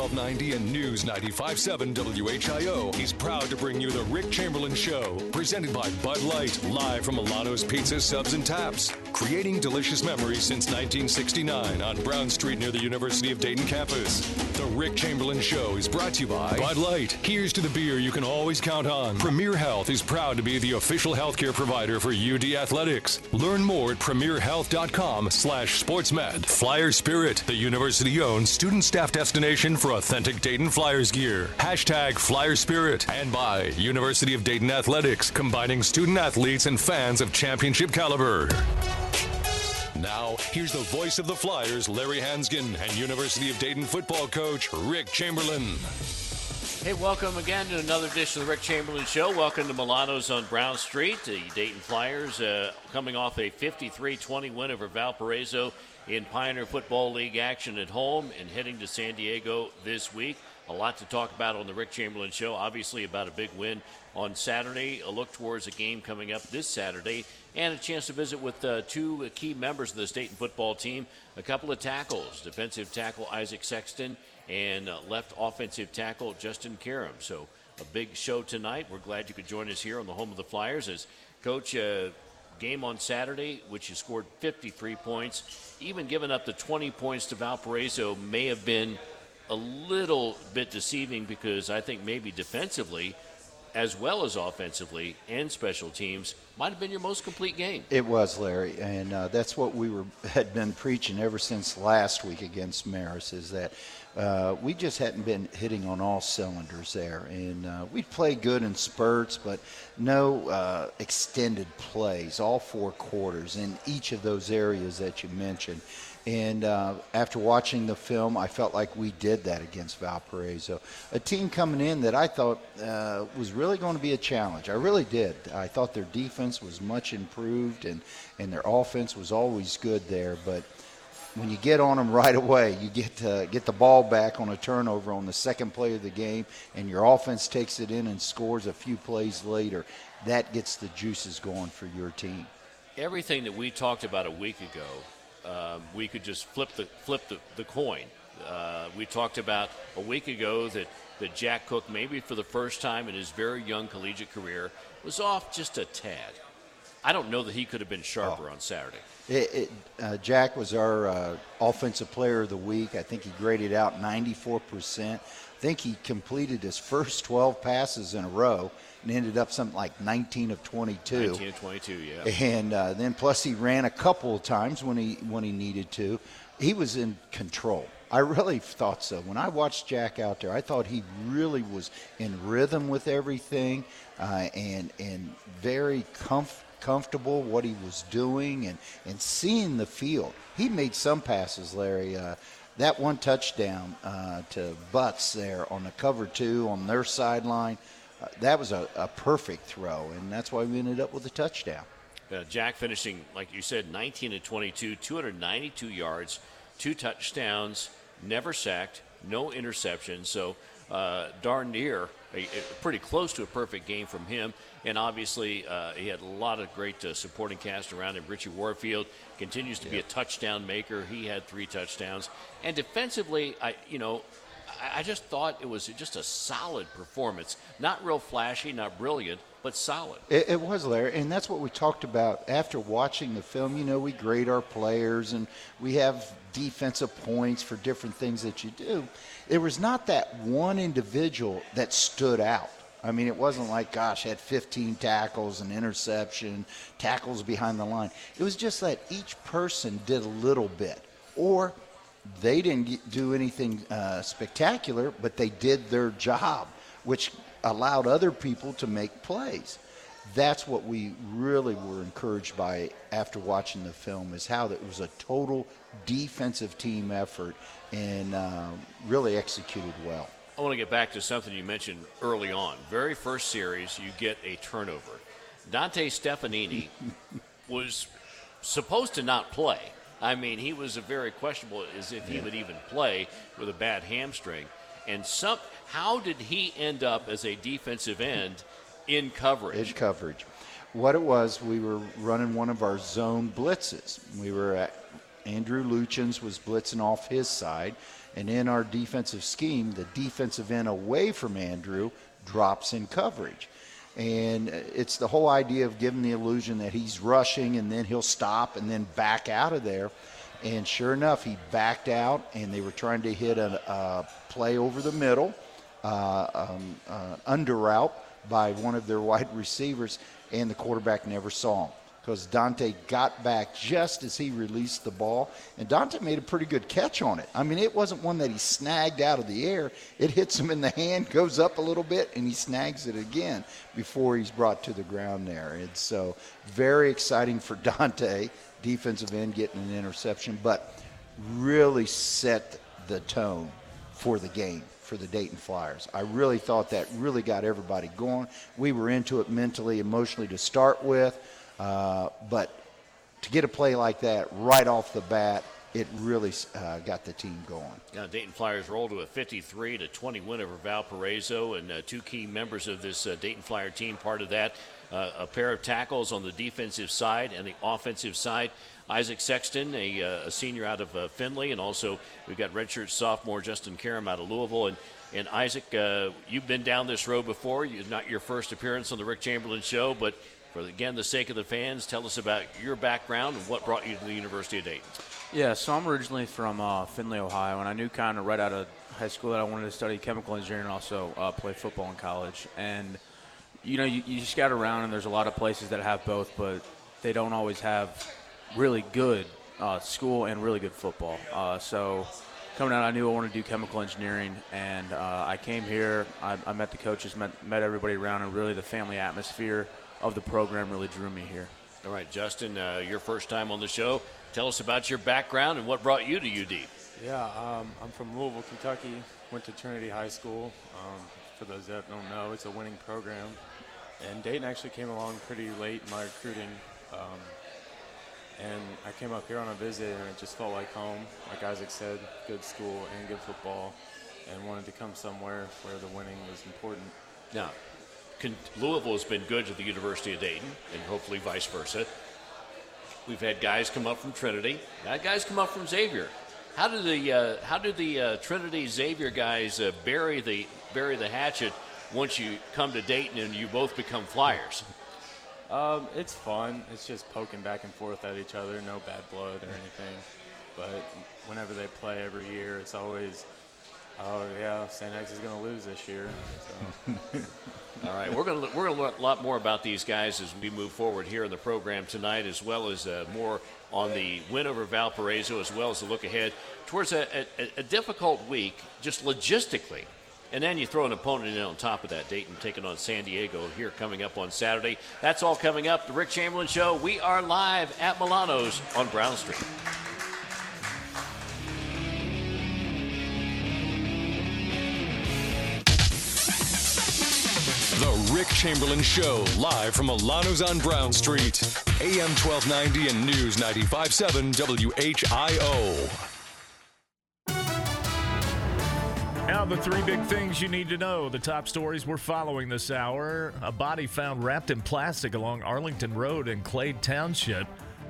1290 and News 95.7 WHIO is proud to bring you the Rick Chamberlin Show, presented by Bud Light, live from Milano's Pizza, Subs, and Taps. Creating delicious memories since 1969 on Brown Street near the University of Dayton campus. The Rick Chamberlin Show is brought to you by Bud Light. Here's to the beer you can always count on. Premier Health is proud to be the official healthcare provider for UD Athletics. Learn more at premierhealth.com slash sportsmed. Flyer Spirit, the university-owned student staff destination for authentic Dayton Flyers gear. Hashtag Flyer Spirit. And by University of Dayton Athletics, combining student athletes and fans of championship caliber. Now, here's the voice of the Flyers, Larry Hansgen, and University of Dayton football coach, Rick Chamberlin. Hey, welcome again to another edition of the Rick Chamberlin Show. Welcome to Milano's on Brown Street. The Dayton Flyers uh, coming off a 53 20 win over Valparaiso in Pioneer Football League action at home and heading to San Diego this week. A lot to talk about on the Rick Chamberlin Show. Obviously, about a big win on Saturday, a look towards a game coming up this Saturday, and a chance to visit with uh, two key members of the Dayton football team. A couple of tackles defensive tackle Isaac Sexton and uh, left offensive tackle Justin Karam. So, a big show tonight. We're glad you could join us here on the home of the Flyers as Coach. Uh, game on Saturday, which you scored 53 points, even giving up the 20 points to Valparaiso may have been a little bit deceiving because I think maybe defensively, as well as offensively and special teams, might have been your most complete game. It was, Larry, and uh, that's what we were had been preaching ever since last week against Marist. Is that uh, we just hadn't been hitting on all cylinders there, and uh, we played good in spurts, but no uh, extended plays, all four quarters in each of those areas that you mentioned. And uh, after watching the film, I felt like we did that against Valparaiso, a team coming in that I thought uh, was really going to be a challenge. I really did. I thought their defense was much improved, and and their offense was always good there. But when you get on them right away, you get to get the ball back on a turnover on the second play of the game, and your offense takes it in and scores a few plays later. That gets the juices going for your team. Everything that we talked about a week ago um, we could just flip the flip the, the coin. Uh, we talked about a week ago that, that Jack Cook, maybe for the first time in his very young collegiate career, was off just a tad. I don't know that he could have been sharper oh. on Saturday. It, it, uh, Jack was our uh, offensive player of the week. I think he graded out 94%. I think he completed his first 12 passes in a row and ended up something like 19 of 22. 19 of 22, yeah. And uh, then plus he ran a couple of times when he when he needed to. He was in control. I really thought so. When I watched Jack out there, I thought he really was in rhythm with everything, uh, and and very comf- comfortable what he was doing, and and seeing the field. He made some passes, Larry. Uh, that one touchdown uh, to Butts there on the cover two on their sideline uh, that was a, a, perfect throw, and that's why we ended up with a touchdown. Uh, Jack finishing, like you said, 19 to 22, 292 yards, two touchdowns, never sacked, no interceptions. So uh, darn near, a, a pretty close to a perfect game from him. And obviously, uh, he had a lot of great uh, supporting cast around him. Richie Warfield continues to yeah. be a touchdown maker. He had three touchdowns. And defensively, I you know I just thought it was just a solid performance. Not real flashy, not brilliant, but solid. It, it, was, Larry, and that's what we talked about after watching the film. You know, we grade our players and we have defensive points for different things that you do. There was not that one individual that stood out. I mean, it wasn't like, gosh, had 15 tackles, and interception, tackles behind the line. It was just that each person did a little bit, or they didn't do anything uh, spectacular, but they did their job, which allowed other people to make plays. That's what we really were encouraged by after watching the film is how it was a total defensive team effort and uh, really executed well. I want to get back to something you mentioned early on. Very first series, you get a turnover. Dante Stefanini was supposed to not play I mean, he was a very questionable as if he would even play with a bad hamstring. And some, how did he end up as a defensive end in coverage? In coverage. What it was, we were running one of our zone blitzes. We were at, Andrew Luchins was blitzing off his side. And in our defensive scheme, the defensive end away from Andrew drops in coverage. And it's the whole idea of giving the illusion that he's rushing and then he'll stop and then back out of there. And sure enough, he backed out and they were trying to hit a, a play over the middle, uh, um, uh, under route by one of their wide receivers, and the quarterback never saw him because Dante got back just as he released the ball, and Dante made a pretty good catch on it. I mean, it wasn't one that he snagged out of the air. It hits him in the hand, goes up a little bit, and he snags it again before he's brought to the ground there. And so, very exciting for Dante, defensive end, getting an interception, but really set the tone for the game for the Dayton Flyers. I really thought that really got everybody going. We were into it mentally, emotionally to start with. Uh, but to get a play like that right off the bat, it really uh, got the team going. Dayton Flyers rolled to a 53 to 20 win over Valparaiso, and uh, two key members of this uh, Dayton Flyer team, part of that, uh, a pair of tackles on the defensive side and the offensive side. Isaac Sexton, a, uh, a senior out of Findlay, and also we've got redshirt sophomore Justin Karam out of Louisville. And, and Isaac, you've been down this road before. It's not your first appearance on the Rick Chamberlin Show, but for again the sake of the fans, tell us about your background and what brought you to the University of Dayton. Yeah, so I'm originally from uh, Findlay, Ohio, and I knew kind of right out of high school that I wanted to study chemical engineering and also uh, play football in college. And you know, you, you scout around, and there's a lot of places that have both, but they don't always have really good uh, school and really good football. Uh, so coming out, I knew I wanted to do chemical engineering, and uh, I came here. I, I met the coaches, met, met everybody around, and really the family atmosphere of the program really drew me here. All right, Justin, uh, your first time on the show. Tell us about your background and what brought you to UD. Yeah, um, I'm from Louisville, Kentucky. Went to Trinity High School. Um, for those that don't know, it's a winning program. And Dayton actually came along pretty late in my recruiting. Um, and I came up here on a visit, and it just felt like home. Like Isaac said, good school and good football, and wanted to come somewhere where the winning was important. Now, Louisville has been good to the University of Dayton, and hopefully vice versa. We've had guys come up from Trinity, had guys come up from Xavier. How did the uh, how did the uh, Trinity Xavier guys uh, bury the bury the hatchet once you come to Dayton and you both become Flyers? Um, it's fun. It's just poking back and forth at each other. No bad blood or anything. But whenever they play every year, it's always, oh yeah, St. X is going to lose this year. So. All right, we're going to we're going to learn a lot more about these guys as we move forward here in the program tonight, as well as uh, more on the win over Valparaiso, as well as a look ahead towards a, a, a, difficult week, just logistically. And then you throw an opponent in on top of that. Dayton taking on San Diego here coming up on Saturday. That's all coming up. The Rick Chamberlin Show. We are live at Milano's on Brown Street. The Rick Chamberlin Show, live from Milano's on Brown Street. AM 1290 and News 95.7 WHIO. Now, the three big things you need to know. The top stories we're following this hour. A body found wrapped in plastic along Arlington Road in Clay Township.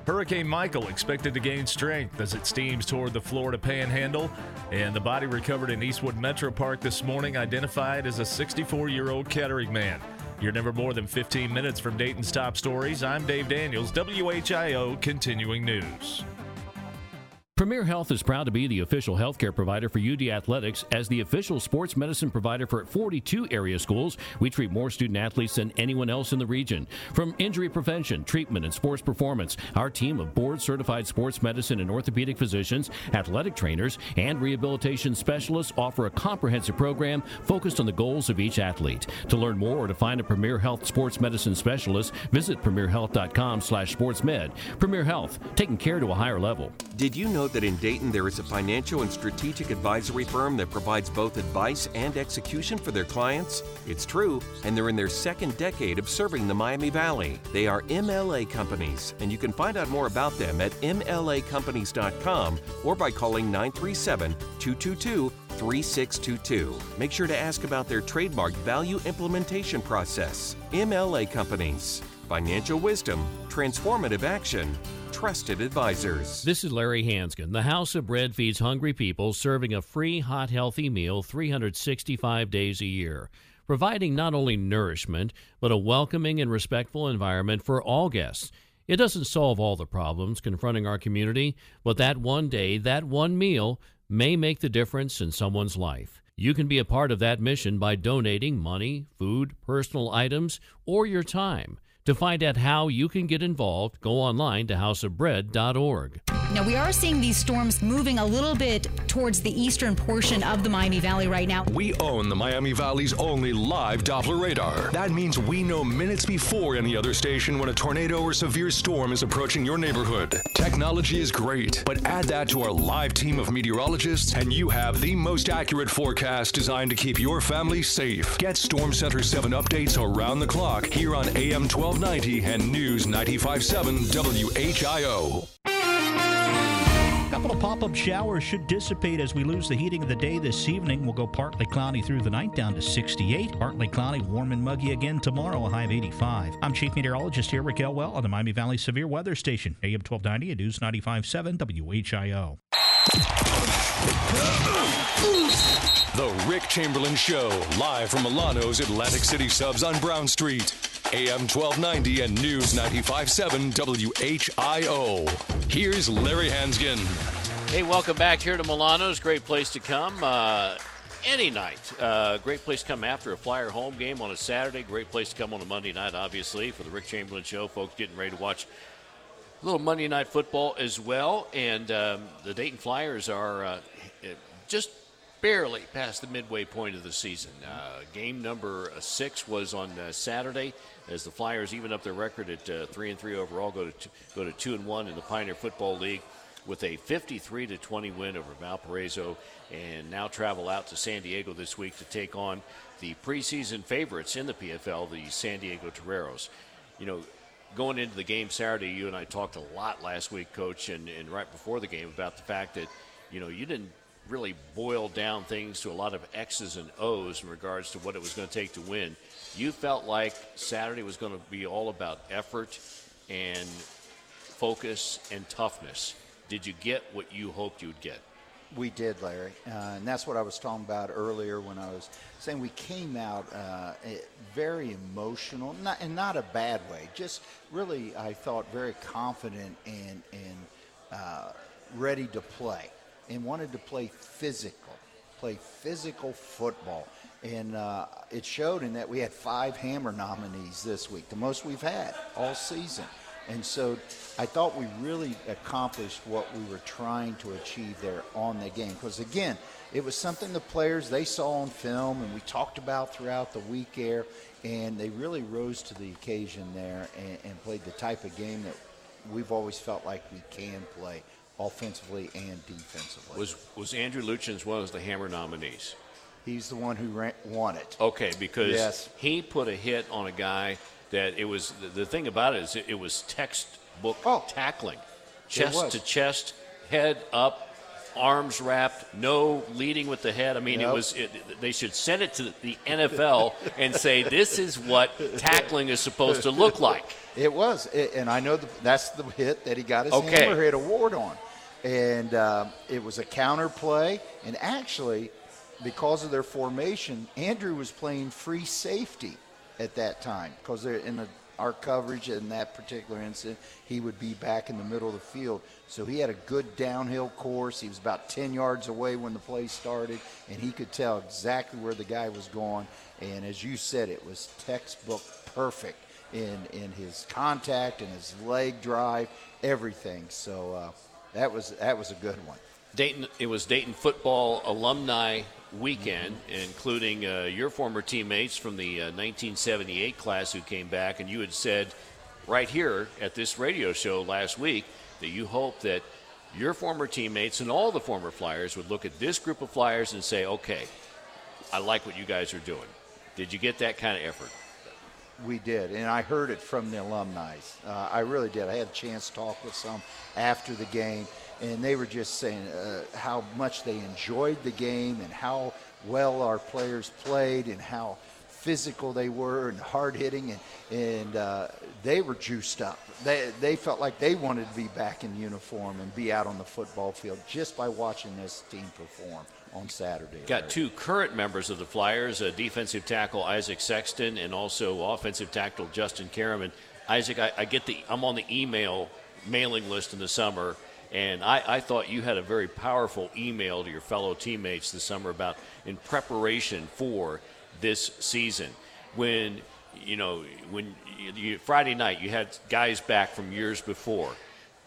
Hurricane Michael expected to gain strength as it steams toward the Florida panhandle. And the body recovered in Eastwood Metro Park this morning identified as a 64 year old Kettering man. You're never more than 15 minutes from Dayton's top stories. I'm Dave Daniels, WHIO Continuing News. Premier Health is proud to be the official healthcare provider for UD Athletics. As the official sports medicine provider for 42 area schools, we treat more student athletes than anyone else in the region. From injury prevention, treatment, and sports performance, our team of board certified sports medicine and orthopedic physicians, athletic trainers, and rehabilitation specialists offer a comprehensive program focused on the goals of each athlete. To learn more or to find a Premier Health sports medicine specialist, visit premierhealth.com slash sportsmed. Premier Health, taking care to a higher level. Did you know that in Dayton there is a financial and strategic advisory firm that provides both advice and execution for their clients? It's true, and they're in their second decade of serving the Miami Valley. They are MLA Companies, and you can find out more about them at mlacompanies.com or by calling 937 222 3622. Make sure to ask about their trademark value implementation process. MLA Companies. Financial wisdom, transformative action, trusted advisors. This is Larry Hansgen. The House of Bread feeds hungry people, serving a free, hot, healthy meal 365 days a year, providing not only nourishment, but a welcoming and respectful environment for all guests. It doesn't solve all the problems confronting our community, but that one day, that one meal, may make the difference in someone's life. You can be a part of that mission by donating money, food, personal items, or your time. To find out how you can get involved, go online to houseofbread.org. Now, we are seeing these storms moving a little bit towards the eastern portion of the Miami Valley right now. We own the Miami Valley's only live Doppler radar. That means we know minutes before any other station when a tornado or severe storm is approaching your neighborhood. Technology is great, but add that to our live team of meteorologists, and you have the most accurate forecast designed to keep your family safe. Get Storm Center 7 updates around the clock here on AM 1290 and News 957 WHIO. A couple of pop-up showers should dissipate as we lose the heating of the day this evening. We'll go partly cloudy through the night down to 68. Partly cloudy, warm and muggy again tomorrow, a high of 85. I'm Chief Meteorologist here, Rick Elwell on the Miami Valley Severe Weather Station, AM 1290 and News 95.7 WHIO. The Rick Chamberlin Show, live from Milano's Atlantic City Subs on Brown Street. AM 1290 and News 95.7 WHIO. Here's Larry Hansgen. Hey, welcome back here to Milano's. Great place to come uh, any night. Uh, great place to come after a Flyer home game on a Saturday. Great place to come on a Monday night, obviously, for the Rick Chamberlin Show. Folks getting ready to watch a little Monday night football as well. And um, the Dayton Flyers are uh, just barely past the midway point of the season. Uh, game number six was on uh, Saturday as the Flyers even up their record at uh, three and three overall, go to two, go to two and one in the Pioneer Football League with a 53 to 20 win over Valparaiso, and now travel out to San Diego this week to take on the preseason favorites in the PFL, the San Diego Toreros. You know, going into the game Saturday, you and I talked a lot last week, Coach, and, and right before the game about the fact that you know you didn't really boil down things to a lot of X's and O's in regards to what it was going to take to win. You felt like Saturday was going to be all about effort and focus and toughness. Did you get what you hoped you'd get? We did, Larry, uh, and that's what I was talking about earlier when I was saying we came out uh, very emotional, not in not a bad way. Just really, I thought very confident and and uh, ready to play, and wanted to play physical, play physical football, and uh, it showed in that we had five Hammer nominees this week, the most we've had all season. And so I thought we really accomplished what we were trying to achieve there on the game. Because again, it was something the players they saw on film and we talked about throughout the week there, and they really rose to the occasion there and, and played the type of game that we've always felt like we can play offensively and defensively. Was was Andrew Luchins one of the Hammer nominees? He's the one who ran, won it. Okay, because Yes. he put a hit on a guy that it was the, the thing about it is it, it was textbook oh. tackling, chest Oh. to chest, head up, arms wrapped, no leading with the head. I mean, it was. It, they should send it to the NFL and say this is what tackling is supposed to look like. It was, It- and I know the, that's the hit that he got his Okay. Hammerhead Award on, and um, it was a counter play. And actually, because of their formation, Andrew was playing free safety at that time because they're in our coverage in that particular incident, he would be back in the middle of the field. So he had a good downhill course. He was about 10 yards away when the play started, and he could tell exactly where the guy was going. And as you said, it was textbook perfect in in his contact and his leg drive, everything. So uh, that was that was a good one. Dayton. It was Dayton football alumni weekend, including uh, your former teammates from the uh, 1978 class who came back, and you had said right here at this radio show last week that you hope that your former teammates and all the former Flyers would look at this group of Flyers and say, "Okay, I like what you guys are doing." Did you get that kind of effort? We did, and I heard it from the alumni. Uh, I really did. I had a chance to talk with some after the game, and they were just saying uh, how much they enjoyed the game and how well our players played and how physical they were and hard hitting, and, and uh, they were juiced up. They, they felt like they wanted to be back in uniform and be out on the football field just by watching this team perform on Saturday. Got two current members of the Flyers, uh, defensive tackle Isaac Sexton and also offensive tackle Justin Karaman. Isaac, I, I get the I'm on the email mailing list in the summer, and I, I thought you had a very powerful email to your fellow teammates this summer about in preparation for this season. When you know when you, Friday night you had guys back from years before,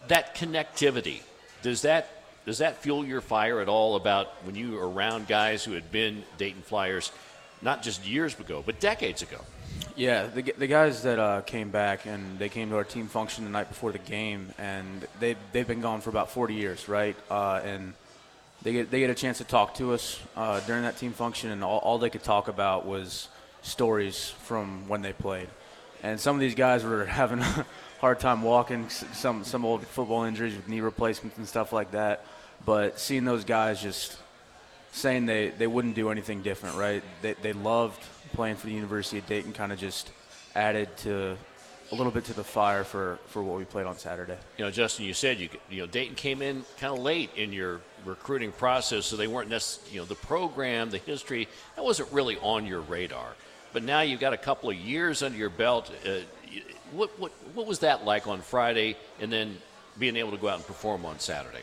that connectivity does that does that fuel your fire at all about when you were around guys who had been Dayton Flyers, not just years ago, but decades ago? Yeah, the, the guys that uh, came back and they came to our team function the night before the game, and they they've been gone for about 40 years, right? Uh, and they get they get a chance to talk to us uh, during that team function, and all, all they could talk about was stories from when they played. And some of these guys were having a hard time walking, some some old football injuries with knee replacements and stuff like that. But seeing those guys just saying they, they wouldn't do anything different, right? They, they loved playing for the University of Dayton, kind of just added to a little bit to the fire for, for what we played on Saturday. You know, Justin, you said you you know Dayton came in kind of late in your recruiting process, so they weren't necessarily you know the program, the history that wasn't really on your radar. But now you've got a couple of years under your belt. Uh, what what what was that like on Friday, and then being able to go out and perform on Saturday?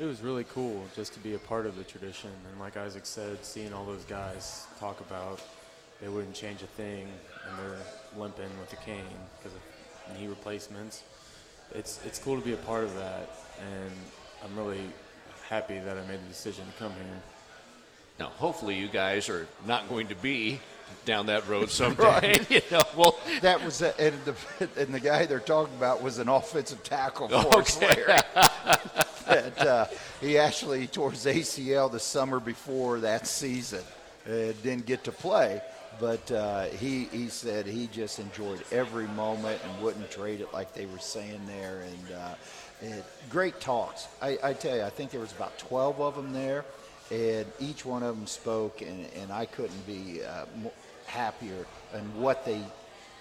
It was really cool just to be a part of the tradition, and like Isaac said, seeing all those guys talk about they wouldn't change a thing, and they're limping with a cane because of knee replacements. It's it's cool to be a part of that, and I'm really happy that I made the decision to come here. Now, hopefully, you guys are not going to be down that road someday. right. you know, well, that was a, and the and the guy they're talking about was an offensive tackle for okay. That uh, he actually tore his ACL the summer before that season. Uh, didn't get to play, but uh, he he said he just enjoyed every moment and wouldn't trade it like they were saying there. And uh, it, great talks. I, I, tell you, I think there was about 12 of them there, and each one of them spoke, and, and I couldn't be uh, happier in what they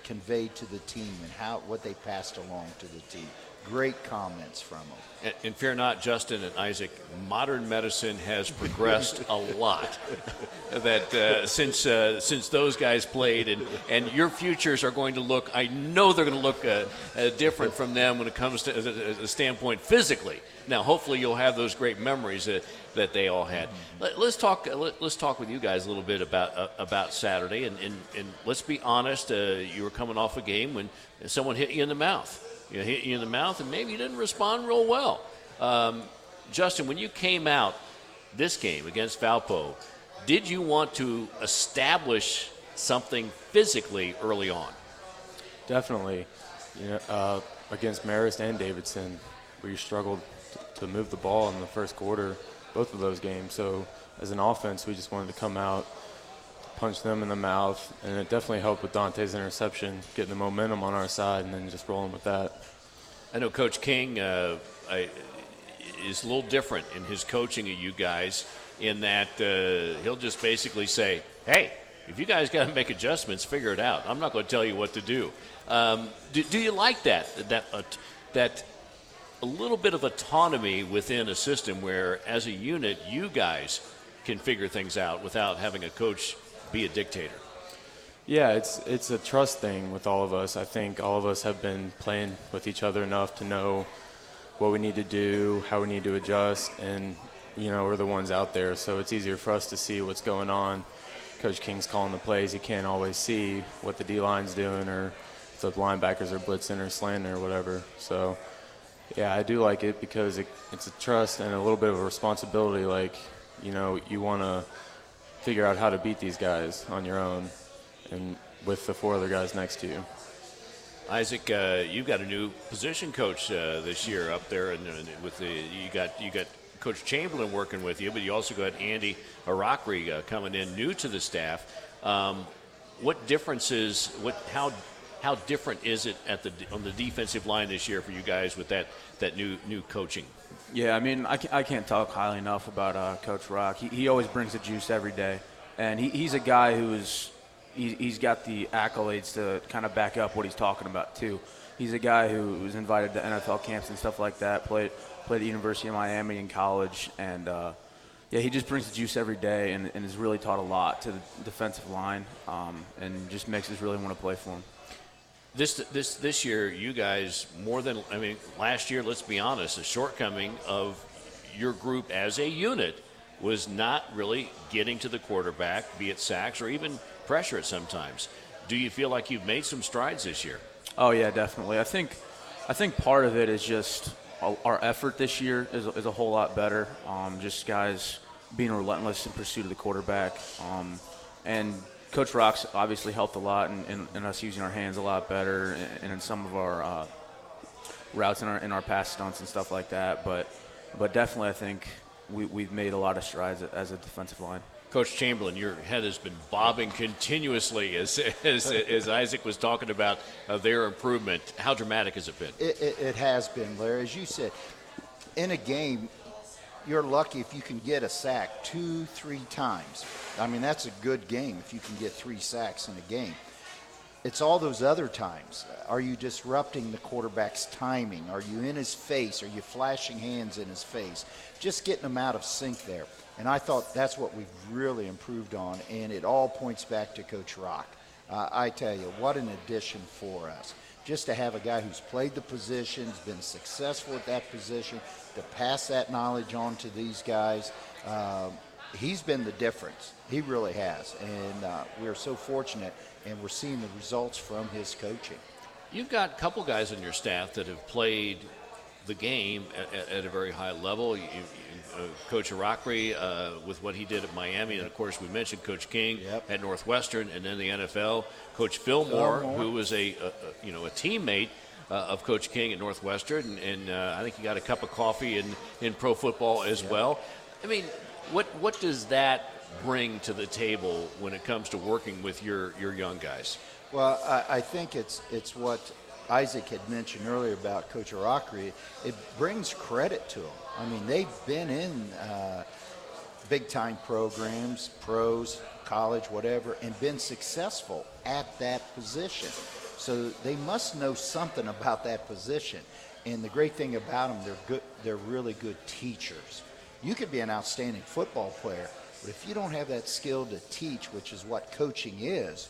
conveyed to the team and how what they passed along to the team great comments from them. And, and, fear not, Justin and Isaac, modern medicine has progressed a lot. that uh, since uh, since those guys played, and and your futures are going to look. I know they're going to look uh, uh, different from them when it comes to a, standpoint physically. Now, hopefully, you'll have those great memories that, that they all had. Let, us talk. Let, us talk with you guys a little bit about uh, about Saturday, and, and, and let's be honest. Uh, you were coming off a game when someone hit you in the mouth you know, hit you in the mouth, and maybe you didn't respond real well. Um, Justin, when you came out this game against Valpo, did you want to establish something physically early on? Definitely. You know, uh, against Marist and Davidson, we struggled to move the ball in the first quarter, both of those games. So as an offense, we just wanted to come out, punch them in the mouth, and it definitely helped with Dante's interception, getting the momentum on our side, and then just rolling with that. I know Coach King uh, I, is a little different in his coaching of you guys, in that uh, he'll just basically say, "Hey, if you guys got to make adjustments, figure it out. I'm not going to tell you what to do." Um, do, do, you like that? That uh, that a little bit of autonomy within a system where, as a unit, you guys can figure things out without having a coach be a dictator? Yeah, it's it's a trust thing with all of us. I think all of us have been playing with each other enough to know what we need to do, how we need to adjust, and you know we're the ones out there, so it's easier for us to see what's going on. Coach King's calling the plays; he can't always see what the D line's doing, or if the linebackers are blitzing or slanting or whatever. So, yeah, I do like it because it, it's a trust and a little bit of a responsibility. Like, you know, you want to figure out how to beat these guys on your own and with the four other guys next to you. Isaac, uh, you've got a new position coach uh, this year up there, and, with the you got you got Coach Chamberlin working with you, but you also got Andy Arakri uh, coming in new to the staff. Um, what differences? What how how different is it at the on the defensive line this year for you guys with that that new new coaching? Yeah, I mean, I, can't talk highly enough about uh, Coach Rock. He, he always brings the juice every day, and he, he's a guy who is he, he's got the accolades to kind of back up what he's talking about too. He's a guy who was invited to NFL camps and stuff like that. Played played at the University of Miami in college, and uh, yeah, he just brings the juice every day, and, and, has really taught a lot to the defensive line, um, and just makes us really want to play for him. This this this year, you guys more than I mean, last year. Let's be honest, the shortcoming of your group as a unit was not really getting to the quarterback, be it sacks or even pressure at sometimes. Do you feel like you've made some strides this year? Oh yeah, definitely. I think I think part of it is just our effort this year is, is a whole lot better. Um, just guys being relentless in pursuit of the quarterback, um, and Coach Rocks obviously helped a lot in, in, in, us using our hands a lot better, and in some of our uh, routes in our in our pass stunts and stuff like that. But but definitely, I think we, we've made a lot of strides as a defensive line. Coach Chamberlin, your head has been bobbing continuously as, as, as Isaac was talking about uh, their improvement. How dramatic has it been? It, it, it, has been, Larry. As you said, in a game, you're lucky if you can get a sack two, three times. I mean, that's a good game if you can get three sacks in a game. It's all those other times. Are you disrupting the quarterback's timing? Are you in his face? Are you flashing hands in his face? Just getting him out of sync there. And I thought that's what we've really improved on, and it all points back to Coach Rock. Uh, I tell you, what an addition for us. Just to have a guy who's played the position, been successful at that position, to pass that knowledge on to these guys, uh, he's been the difference. He really has. And uh, we're so fortunate, and we're seeing the results from his coaching. You've got a couple guys on your staff that have played the game at, at a very high level. You, uh, Coach Arakri uh, with what he did at Miami, and of course we mentioned Coach King yep. at Northwestern, and then the NFL. Coach Fillmore, Fillmore. who was a, a, you know a teammate of Coach King at Northwestern, and, and uh, I think he got a cup of coffee in, in pro football as yep. well. I mean, what what does that bring to the table when it comes to working with your your young guys? Well, I, I think it's it's what Isaac had mentioned earlier about Coach Arakri. It brings credit to them. I mean, they've been in uh, big time programs, pros, college, whatever, and been successful at that position. So they must know something about that position. And the great thing about them, they're good. They're really good teachers. You could be an outstanding football player, but if you don't have that skill to teach, which is what coaching is,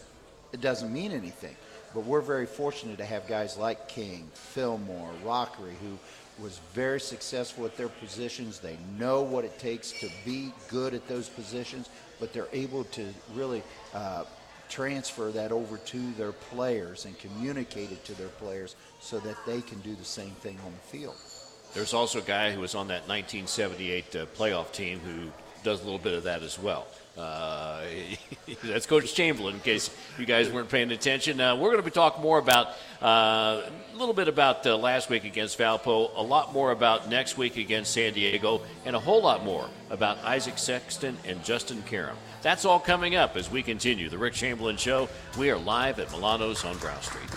it doesn't mean anything. But we're very fortunate to have guys like King, Fillmore, Rockery, who was very successful at their positions. They know what it takes to be good at those positions, but they're able to really uh, transfer that over to their players and communicate it to their players so that they can do the same thing on the field. There's also a guy who was on that 1978 uh, playoff team who does a little bit of that as well. Uh, that's Coach Chamberlin, in case you guys weren't paying attention. Uh, we're going to be talking more about uh, a little bit about uh, last week against Valpo, a lot more about next week against San Diego, and a whole lot more about Isaac Sexton and Justin Karam. That's all coming up as we continue the Rick Chamberlin Show. We are live at Milano's on Brown Street.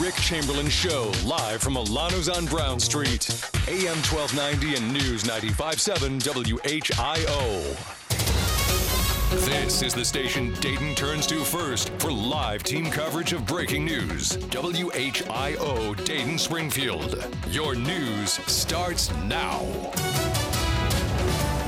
Rick Chamberlin Show, live from Milano's on Brown Street. AM 1290 and News 95.7 WHIO. This is the station Dayton turns to first for live team coverage of breaking news. WHIO Dayton Springfield. Your news starts now.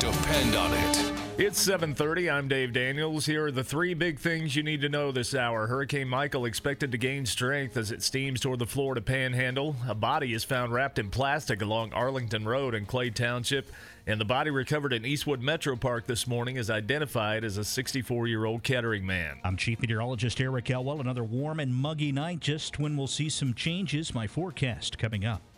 Depend on it. It's 7:30. I'm Dave Daniels. Here are the three big things you need to know this hour. Hurricane Michael expected to gain strength as it steams toward the Florida Panhandle. A body is found wrapped in plastic along Arlington Road in Clay Township, and the body recovered in Eastwood Metro Park this morning is identified as a 64-year-old Kettering man. I'm Chief Meteorologist Eric Elwell. Another warm and muggy night. Just when we'll see some changes. My forecast coming up.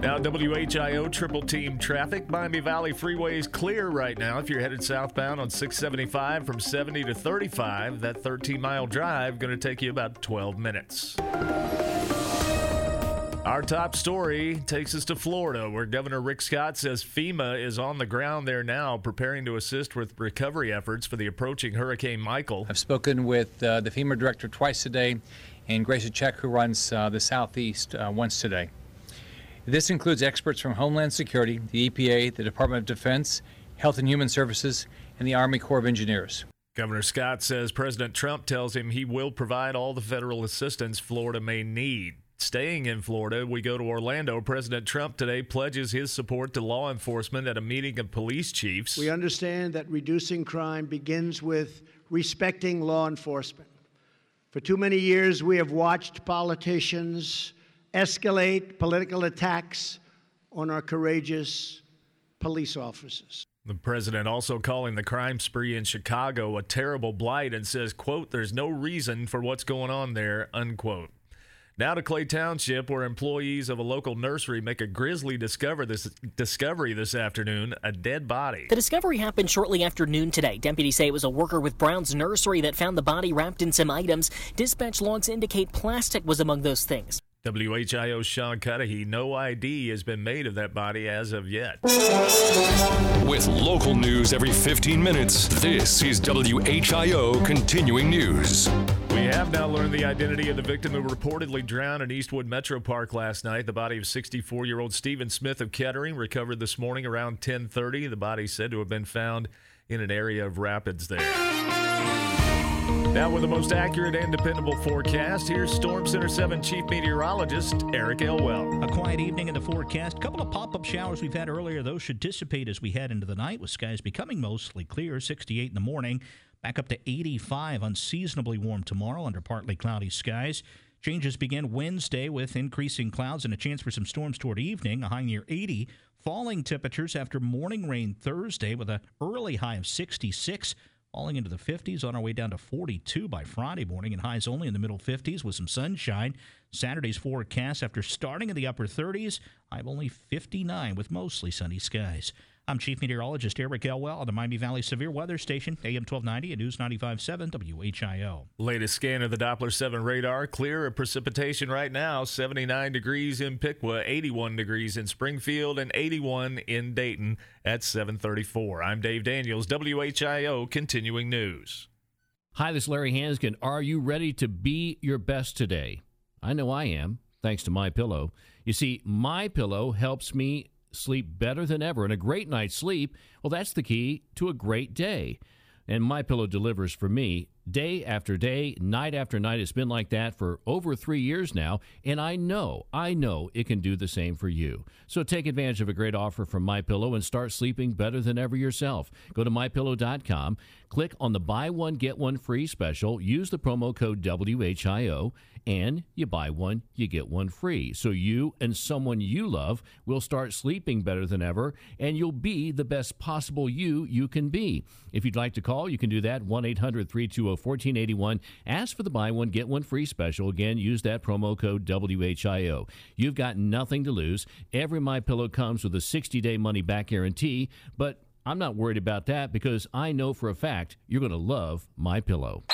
Now, WHIO triple team traffic. Miami Valley Freeway is clear right now if you're headed southbound on 675 from 70 to 35. That 13 mile drive going to take you about 12 minutes. Our top story takes us to Florida, where Governor Rick Scott says FEMA is on the ground there now, preparing to assist with recovery efforts for the approaching Hurricane Michael. I've spoken with uh, the FEMA director twice today, and Gracia Szczech, who runs uh, the Southeast, uh, once today. This includes experts from Homeland Security, the EPA, the Department of Defense, Health and Human Services, and the Army Corps of Engineers. Governor Scott says President Trump tells him he will provide all the federal assistance Florida may need. Staying in Florida, we go to Orlando. President Trump today pledges his support to law enforcement at a meeting of police chiefs. We understand that reducing crime begins with respecting law enforcement. For too many years, we have watched politicians escalate political attacks on our courageous police officers. The president also calling the crime spree in Chicago a terrible blight and says, quote, there's no reason for what's going on there, unquote. Now to Clay Township, where employees of a local nursery make a grisly discover this discovery this afternoon: a dead body. The discovery happened shortly after noon today. Deputies say it was a worker with Brown's Nursery that found the body wrapped in some items. Dispatch logs indicate plastic was among those things. WHIO's Sean Cudahy, no ID has been made of that body as of yet. With local news every 15 minutes, this is WHIO Continuing News. We have now learned the identity of the victim who reportedly drowned in Eastwood Metro Park last night. The body of 64-year-old Stephen Smith of Kettering recovered this morning around 10:30. The body said to have been found in an area of rapids there. Now, with the most accurate and dependable forecast, here's Storm Center 7 Chief Meteorologist Eric Elwell. A quiet evening in the forecast. A couple of pop up showers we've had earlier. Those should dissipate as we head into the night, with skies becoming mostly clear. 68 in the morning, back up to 85. Unseasonably warm tomorrow under partly cloudy skies. Changes begin Wednesday with increasing clouds and a chance for some storms toward evening, a high near 80. Falling temperatures after morning rain Thursday with an early high of 66 falling into the 50s on our way down to 42 by Friday morning and highs only in the middle 50s with some sunshine. Saturday's forecast after starting in the upper 30s, high of only 59 with mostly sunny skies. I'm Chief Meteorologist Eric Elwell on the Miami Valley Severe Weather Station, AM 1290 and News 95.7 WHIO. Latest scan of the Doppler 7 radar, clear of precipitation right now, 79 degrees in Piqua, 81 degrees in Springfield, and 81 in Dayton at 734. I'm Dave Daniels, WHIO Continuing News. Hi, this is Larry Hansgen. Are you ready to be your best today? I know I am, thanks to My Pillow. You see, My Pillow helps me sleep better than ever. And a great night's sleep, well, that's the key to a great day. And My Pillow delivers for me day after day, night after night. It's been like that for over three years now, and I know, I know it can do the same for you. So take advantage of a great offer from My Pillow and start sleeping better than ever yourself. Go to mypillow.com, click on the buy one get one free special, use the promo code WHIO and you buy one, you get one free. So you and someone you love will start sleeping better than ever, and you'll be the best possible you you can be. If you'd like to call, you can do that 1 800 320 1481. Ask for the buy one, get one free special. Again, use that promo code WHIO. You've got nothing to lose. Every My Pillow comes with a 60 day money back guarantee, but I'm not worried about that because I know for a fact you're going to love My Pillow.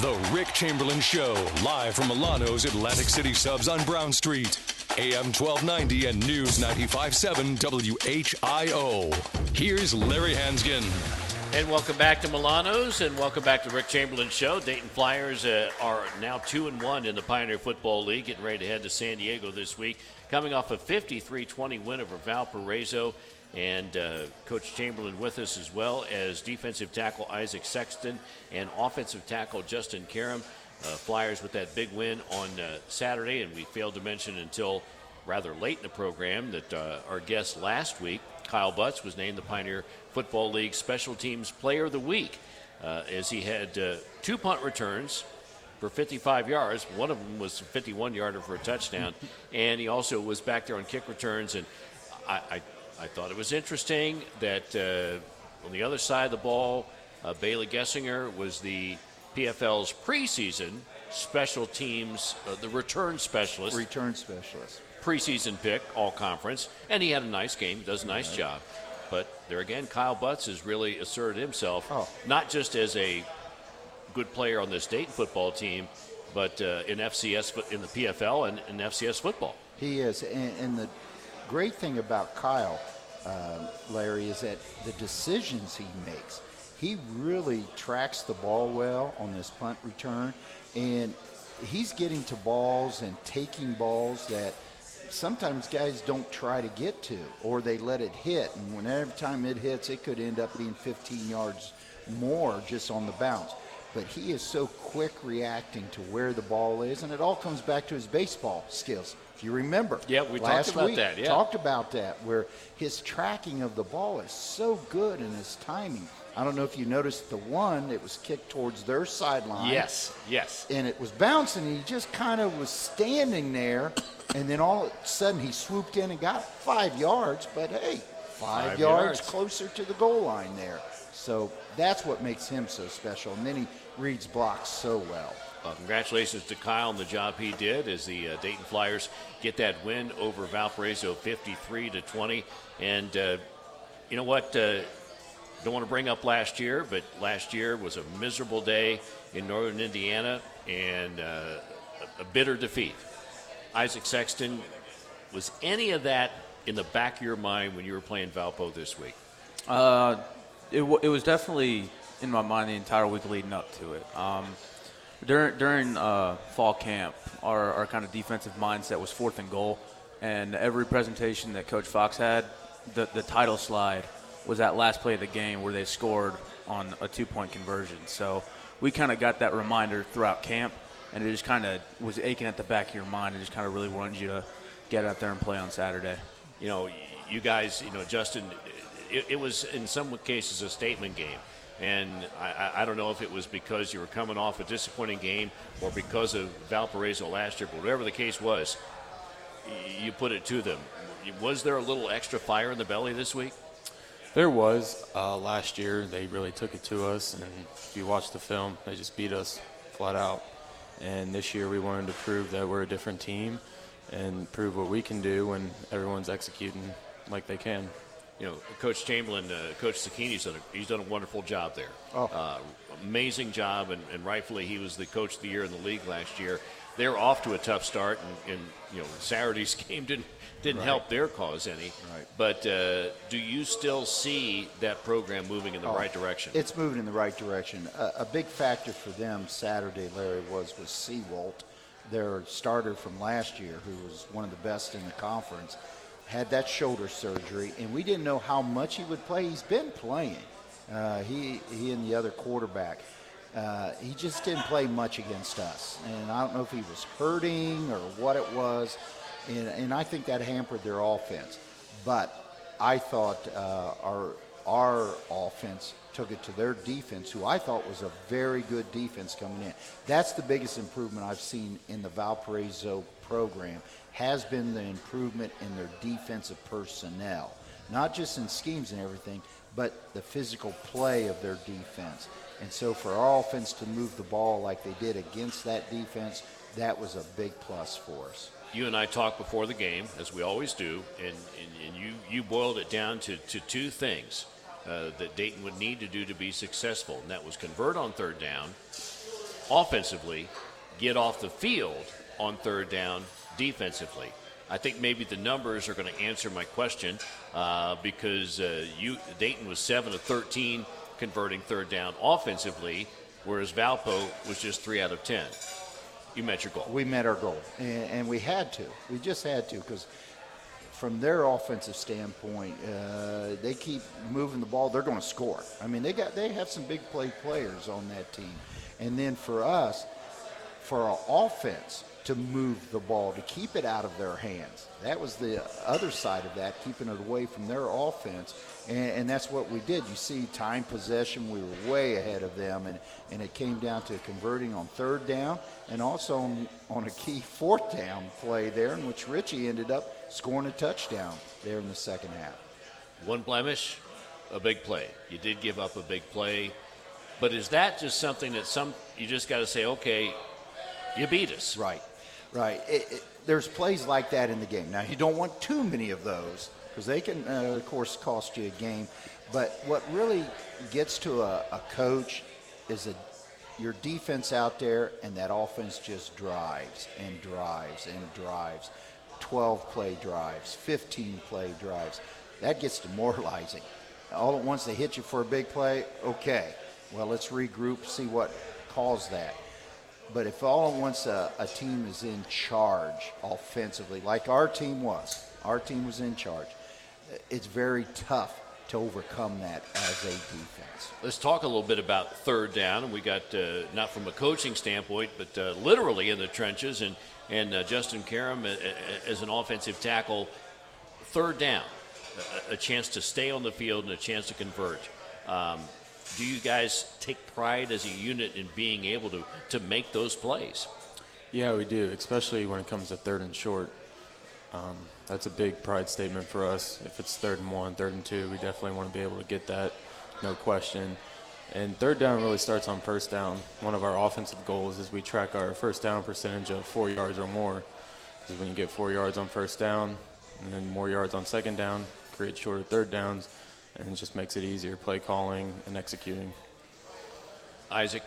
The Rick Chamberlin Show, live from Milano's Atlantic City Subs on Brown Street. AM 1290 and News 957 WHIO. Here's Larry Hansgen. And welcome back to Milano's, and welcome back to Rick Chamberlin Show. Dayton Flyers uh, are now two and one in the Pioneer Football League, getting ready to head to San Diego this week, coming off a 53-20 win over Valparaiso. And uh, Coach Chamberlin with us as well as defensive tackle Isaac Sexton and offensive tackle Justin Karam. Uh, Flyers with that big win on uh, Saturday, and we failed to mention until rather late in the program that uh, our guest last week, Kyle Butts, was named the Pioneer Football League Special Teams Player of the Week uh, as he had uh, two punt returns for 55 yards. One of them was a 51 yarder for a touchdown, and he also was back there on kick returns. And I, I, I thought it was interesting that uh, on the other side of the ball, uh, Bailey Gessinger was the PFL's preseason special teams, uh, the return specialist. Return specialist. Preseason pick, all conference, and he had a nice game, does a nice job. But there again, Kyle Butts has really asserted himself, oh. not just as a good player on this Dayton football team, but uh, in FCS, in the PFL and in FCS football. He is, and, and the great thing about Kyle, uh, Larry, is that the decisions he makes he really tracks the ball well on this punt return. And he's getting to balls and taking balls that sometimes guys don't try to get to, or they let it hit, and when every time it hits, it could end up being 15 yards more just on the bounce. But he is so quick reacting to where the ball is, and it all comes back to his baseball skills. If you remember, Yeah, we last talked about week, that, yeah. talked about that, where his tracking of the ball is so good and his timing. I don't know if you noticed the one, that was kicked towards their sideline. Yes, yes. And it was bouncing. He just kind of was standing there, and then all of a sudden he swooped in and got five yards. But hey, five, Five yards, yards. closer to the goal line there. So that's what makes him so special. And then he reads blocks so well. Well, congratulations to Kyle on the job he did as the uh, Dayton Flyers get that win over Valparaiso 53 to 20. And uh, you know what? Uh, don't want to bring up last year, but last year was a miserable day in northern Indiana and uh, a, a bitter defeat. Isaac Sexton, was any of that in the back of your mind when you were playing Valpo this week? Uh, it, w- it was definitely in my mind the entire week leading up to it. Um, during during uh, fall camp, our, our kind of defensive mindset was fourth and goal, and every presentation that Coach Fox had, the, the title slide was that last play of the game where they scored on a two point conversion. So we kind of got that reminder throughout camp, and it just kind of was aching at the back of your mind, and just kind of really wanted you to get out there and play on Saturday. you know, you guys, you know, Justin, it, it was in some cases a statement game. And I, I- I don't know if it was because you were coming off a disappointing game or because of Valparaiso last year, but whatever the case was, you put it to them. Was there a little extra fire in the belly this week? There was uh, last year. They really took it to us, and if you watch the film, they just beat us flat out. And this year, we wanted to prove that we're a different team and prove what we can do when everyone's executing like they can. You know, Coach Chamberlin, uh, Coach Cecchini's done a, he's done a wonderful job there. Oh. Uh, amazing job, and, and rightfully he was the coach of the year in the league last year. They're off to a tough start, and, and you know Saturday's game didn't didn't Right. help their cause any. Right. But uh, do you still see that program moving in the Oh, right direction? It's moving in the right direction. A, a big factor for them Saturday, Larry, was was Seawalt, their starter from last year, who was one of the best in the conference, had that shoulder surgery, and we didn't know how much he would play. He's been playing. Uh, he he and the other quarterback. Uh, he just didn't play much against us, and I don't know if he was hurting or what it was, and, and I think that hampered their offense. But I thought uh, our our offense took it to their defense, who I thought was a very good defense coming in. That's the biggest improvement I've seen in the Valparaiso program. Has been the improvement in their defensive personnel, not just in schemes and everything, but the physical play of their defense. And so for our offense to move the ball like they did against that defense, that was a big plus for us. You and I talked before the game, as we always do, and, and, and you, you boiled it down to, to two things uh, that Dayton would need to do to be successful, and that was convert on third down, offensively, get off the field on third down defensively. I think maybe the numbers are going to answer my question uh, because uh, you Dayton was seven of thirteen converting third down offensively, whereas Valpo was just three out of ten. You met your goal. We met our goal, and, and we had to. We just had to because from their offensive standpoint, uh, they keep moving the ball. They're going to score. I mean, they got they have some big play players on that team, and then for us, for our offense to move the ball to keep it out of their hands. That was the other side of that, keeping it away from their offense, and, and that's what we did. You see, time possession, we were way ahead of them, and, and it came down to converting on third down and also on, on a key fourth down play there, in which Richie ended up scoring a touchdown there in the second half. One blemish, a big play. You did give up a big play, but is that just something that some you just got to say, okay, you beat us, right? Right. It, it, there's plays like that in the game. Now, you don't want too many of those because they can, uh, of course, cost you a game. But what really gets to a, a coach is a, your defense out there, and that offense just drives and drives and drives. 12 play drives, 15 play drives. That gets demoralizing. All at once they hit you for a big play, okay. Well, let's regroup, see what caused that But if all at once a, a team is in charge offensively, like our team was, our team was in charge, it's very tough to overcome that as a defense. Let's talk a little bit about third down. We got uh, not from a coaching standpoint, but uh, literally in the trenches, and and uh, Justin Karam as an offensive tackle, third down, a, a, chance to stay on the field and a chance to convert. Um, do you guys take pride as a unit in being able to to make those plays? Yeah, we do, especially when it comes to third and short. Um, that's a big pride statement for us. If it's third and one, third and two, we definitely want to be able to get that, no question. And third down really starts on first down. One of our offensive goals is we track our first down percentage of four yards or more. Because when you get four yards on first down and then more yards on second down, create shorter third downs, and it just makes it easier play calling and executing. Isaac,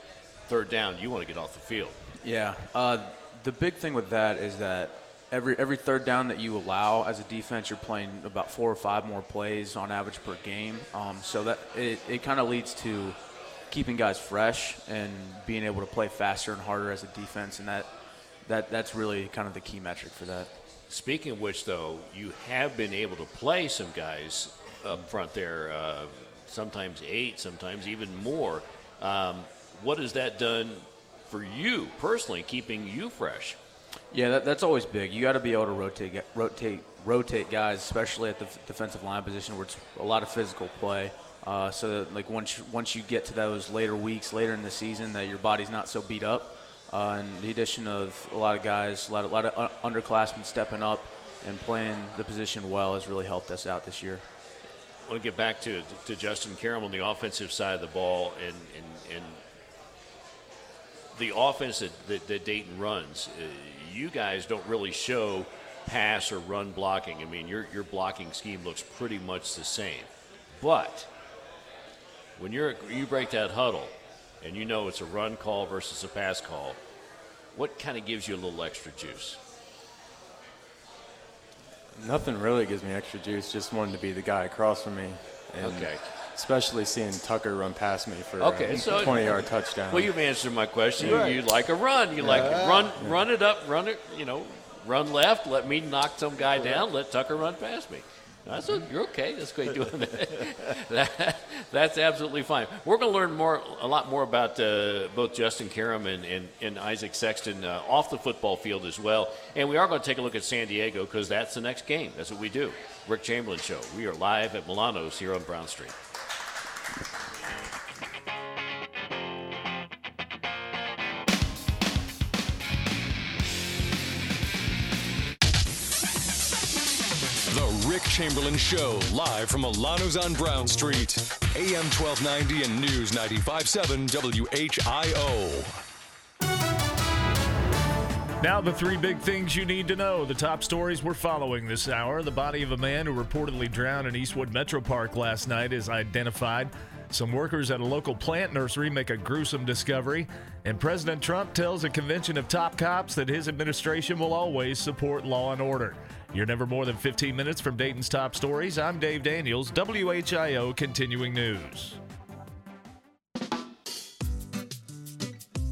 third down, you want to get off the field. Yeah. Uh, the big thing with that is that every every third down that you allow as a defense, you're playing about four or five more plays on average per game. Um, so that it, it kind of leads to keeping guys fresh and being able to play faster and harder as a defense, and that that that's really kind of the key metric for that. Speaking of which, though, you have been able to play some guys up front there, uh, sometimes eight, sometimes even more. Um, what has that done for you personally, keeping you fresh? Yeah, that, that's always big. You got to be able to rotate, rotate, rotate guys, especially at the defensive line position where it's a lot of physical play. Uh, so that, like once once you get to those later weeks, later in the season, that your body's not so beat up. Uh, and the addition of a lot of guys, a lot a lot of underclassmen stepping up and playing the position well has really helped us out this year. I want to get back to to Justin Karam on the offensive side of the ball and and, and the offense that, that, that Dayton runs. Uh, you guys don't really show pass or run blocking. I mean, your, your blocking scheme looks pretty much the same. But when you're, you break that huddle and you know it's a run call versus a pass call, what kind of gives you a little extra juice? Nothing really gives me extra juice. Just wanting to be the guy across from me. And okay especially seeing Tucker run past me for okay, a so 20 yard touchdown. Well, you've answered my question. Right. You like a run. You like run, yeah. run it up, run it. You know, run left. Let me knock some guy down. Let Tucker run past me. That's you're okay. That's great doing that. that. That's absolutely fine. We're going to learn more, a lot more about uh, both Justin Karam and, and, and Isaac Sexton uh, off the football field as well. And we are going to take a look at San Diego because that's the next game. That's what we do. Rick Chamberlin Show. We are live at Milano's here on Brown Street. Chamberlin Show, live from Milano's on Brown Street. AM 1290 and News 95.7 WHIO. Now, the three big things you need to know. The top stories we're following this hour. The body of a man who reportedly drowned in Eastwood Metro Park last night is identified. Some workers at a local plant nursery make a gruesome discovery. And President Trump tells a convention of top cops that his administration will always support law and order. You're never more than 15 minutes from Dayton's top stories. I'm Dave Daniels, WHIO Continuing News.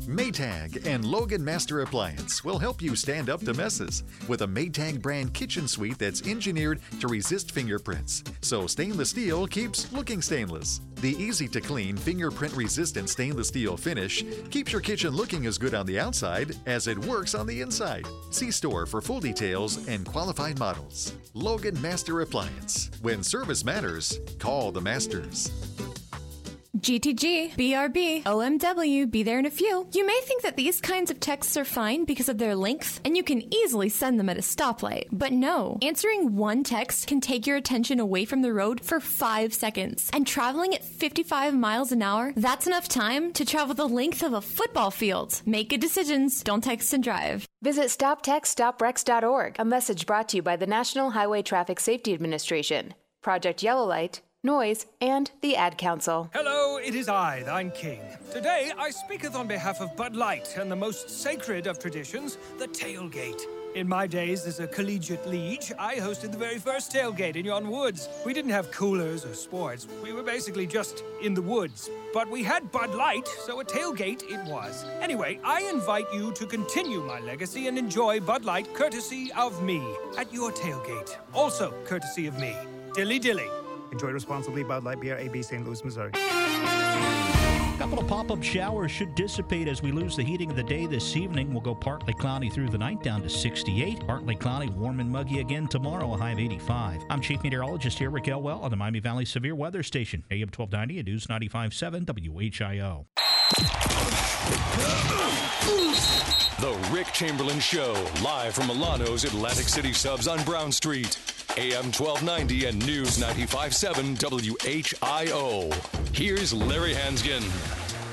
Maytag and Logan Master Appliance will help you stand up to messes with a Maytag brand kitchen suite that's engineered to resist fingerprints, so stainless steel keeps looking stainless. The easy to clean, fingerprint resistant stainless steel finish keeps your kitchen looking as good on the outside as it works on the inside. See store for full details and qualified models. Logan Master Appliance. When service matters, call the masters. GTG, BRB, OMW, be there in a few. You may think that these kinds of texts are fine because of their length, and you can easily send them at a stoplight. But no, answering one text can take your attention away from the road for five seconds. And traveling at 55 miles an hour, that's enough time to travel the length of a football field. Make good decisions, don't text and drive. Visit StopTextStopWrecks.org, a message brought to you by the National Highway Traffic Safety Administration, Project Yellow Light, Noise, and the Ad Council. Hello, it is I, thine king. Today I speaketh on behalf of Bud Light and the most sacred of traditions, the tailgate. In my days as a collegiate liege, I hosted the very first tailgate in yon woods. We didn't have coolers or sports. We were basically just in the woods. But we had Bud Light, so a tailgate it was. Anyway, I invite you to continue my legacy and enjoy Bud Light courtesy of me at your tailgate. Also courtesy of me. Dilly dilly. Enjoy responsibly. Bud Light Beer, AB, St. Louis, Missouri. A couple of pop up showers should dissipate as we lose the heating of the day this evening. We'll go partly cloudy through the night down to 68. Partly cloudy, warm and muggy again tomorrow, a high of 85. I'm Chief Meteorologist here, Rick Elwell, on the Miami Valley Severe Weather Station, AM 1290 and News 95.7 WHIO. The Rick Chamberlin Show, live from Milano's Atlantic City Subs on Brown Street. AM 1290 and News 95.7 WHIO. Here's Larry Hansgen.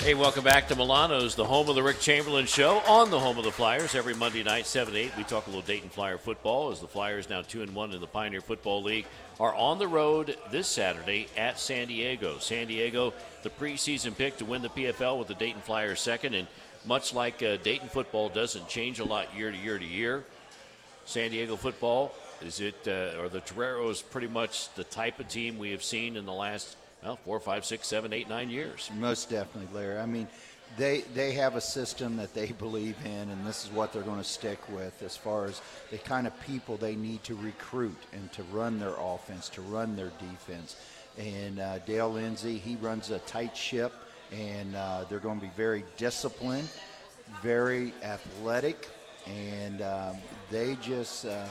Hey, welcome back to Milano's, the home of the Rick Chamberlin Show, on the home of the Flyers. Every Monday night, 7 8, we talk a little Dayton Flyer football as the Flyers, now 2 and 1 in the Pioneer Football League, are on the road this Saturday at San Diego. San Diego, the preseason pick to win the PFL with the Dayton Flyers second. And much like uh, Dayton football doesn't change a lot year to year to year, San Diego football is it, uh, or the Toreros pretty much the type of team we have seen in the last, well, four, five, six, seven, eight, nine years? Most definitely, Larry. I mean, they they have a system that they believe in, and this is what they're going to stick with as far as the kind of people they need to recruit and to run their offense, to run their defense. And uh, Dale Lindsey, he runs a tight ship, and uh, they're going to be very disciplined, very athletic, and um, they just. Uh,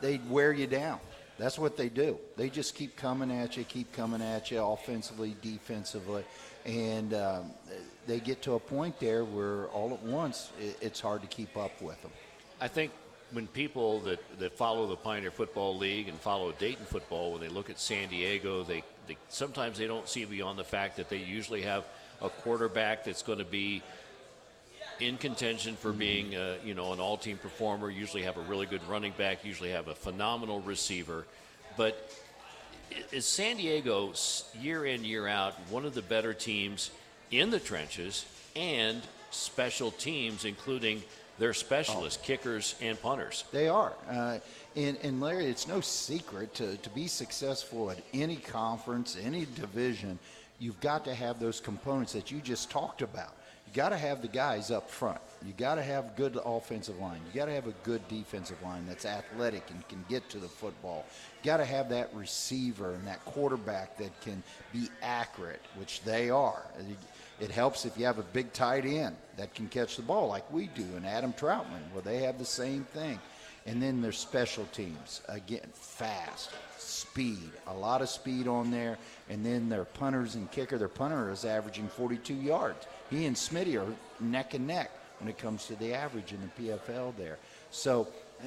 they wear you down. That's what they do. They just keep coming at you, keep coming at you, offensively, defensively, and um, they get to a point there where all at once it, it's hard to keep up with them. I think when people that, that follow the Pioneer Football League and follow Dayton football, when they look at San Diego, they, they sometimes they don't see beyond the fact that they usually have a quarterback that's going to be in contention for being, uh, you know, an all-team performer. Usually have a really good running back. Usually have a phenomenal receiver. But is San Diego year in year out one of the better teams in the trenches and special teams, including their specialists, oh. kickers and punters? They are. Uh, and, and Larry, it's no secret to, to be successful at any conference, any division. You've got to have those components that you just talked about got to have the guys up front. You got to have good offensive line. You got to have a good defensive line that's athletic and can get to the football. Got to have that receiver and that quarterback that can be accurate, which they are. It, it helps if you have a big tight end that can catch the ball like we do, and Adam Trautman. Well, they have the same thing. And then their special teams again, fast, speed, a lot of speed on there. And then their punters and kicker. Their punter is averaging 42 yards he and Smitty are neck and neck when it comes to the average in the PFL there. So uh,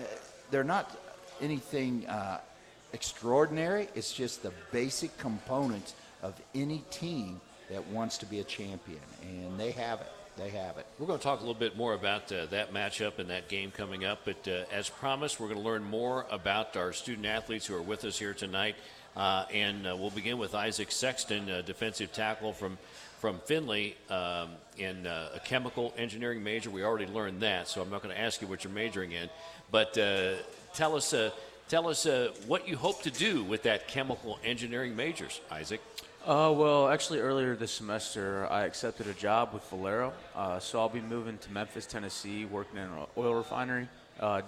they're not anything uh, extraordinary. It's just the basic components of any team that wants to be a champion, and they have it. They have it. We're going to talk a little bit more about uh, that matchup and that game coming up. But uh, as promised, we're going to learn more about our student athletes who are with us here tonight. Uh, and uh, we'll begin with Isaac Sexton, defensive tackle from from Findlay um, in uh, a chemical engineering major. We already learned that, so I'm not going to ask you what you're majoring in. But uh, tell us, tell us what you hope to do with that chemical engineering majors, Isaac. Uh, well, actually, earlier this semester, I accepted a job with Valero, uh, so I'll be moving to Memphis, Tennessee, working in an oil refinery,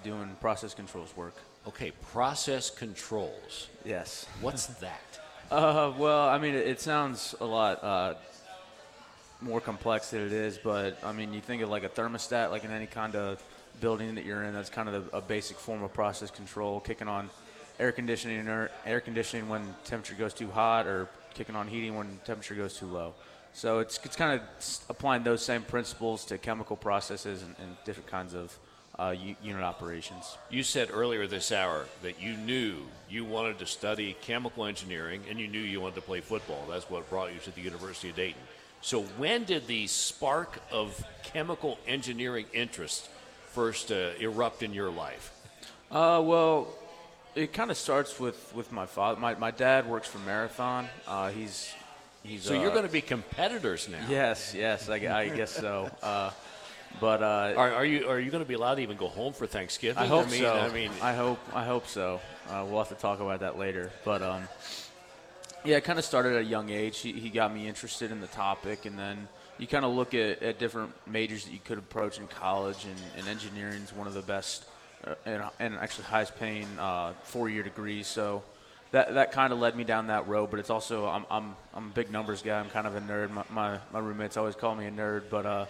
doing process controls work. Okay, process controls. Yes. What's that? Uh, well, I mean, it, it sounds a lot uh, more complex than it is. But I mean, you think of like a thermostat, like in any kind of building that you're in, that's kind of a, a basic form of process control, kicking on air conditioning or air conditioning when temperature goes too hot, or kicking on heating when temperature goes too low. So it's, it's kind of applying those same principles to chemical processes and, and different kinds of uh, unit operations. You said earlier this hour that you knew you wanted to study chemical engineering and you knew you wanted to play football. That's what brought you to the University of Dayton. So, when did the spark of chemical engineering interest first uh, erupt in your life? Uh, well, it kind of starts with, with my father. My, my dad works for Marathon. Uh, he's he's. So you're uh, going to be competitors now. Yes, yes, I, I guess so. Uh, But uh, Are, are you are you going to be allowed to even go home for Thanksgiving? I hope I mean, so. I mean, I hope I hope so. Uh, we'll have to talk about that later. But um, yeah, it kind of started at a young age. He, he got me interested in the topic, and then you kind of look at, at different majors that you could approach in college, and, and engineering is one of the best and, and actually highest paying uh, four year degrees. So that that kind of led me down that road. But it's also I'm I'm I'm a big numbers guy. I'm kind of a nerd. My my, my roommates always call me a nerd, but uh,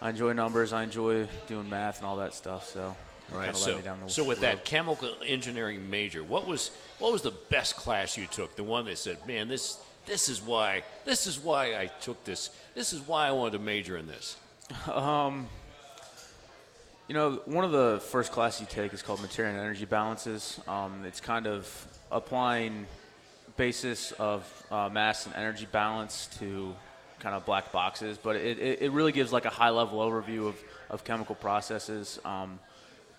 I enjoy numbers. I enjoy doing math and all that stuff. So. Right. So, me down the so with road. that chemical engineering major, what was what was the best class you took? The one that said, "Man, this this is why this is why I took this. This is why I wanted to major in this." Um, you know, one of the first classes you take is called Material and Energy Balances. Um, it's kind of applying basis of uh, mass and energy balance to kind of black boxes, but it, it, it really gives like a high level overview of, of chemical processes. Um,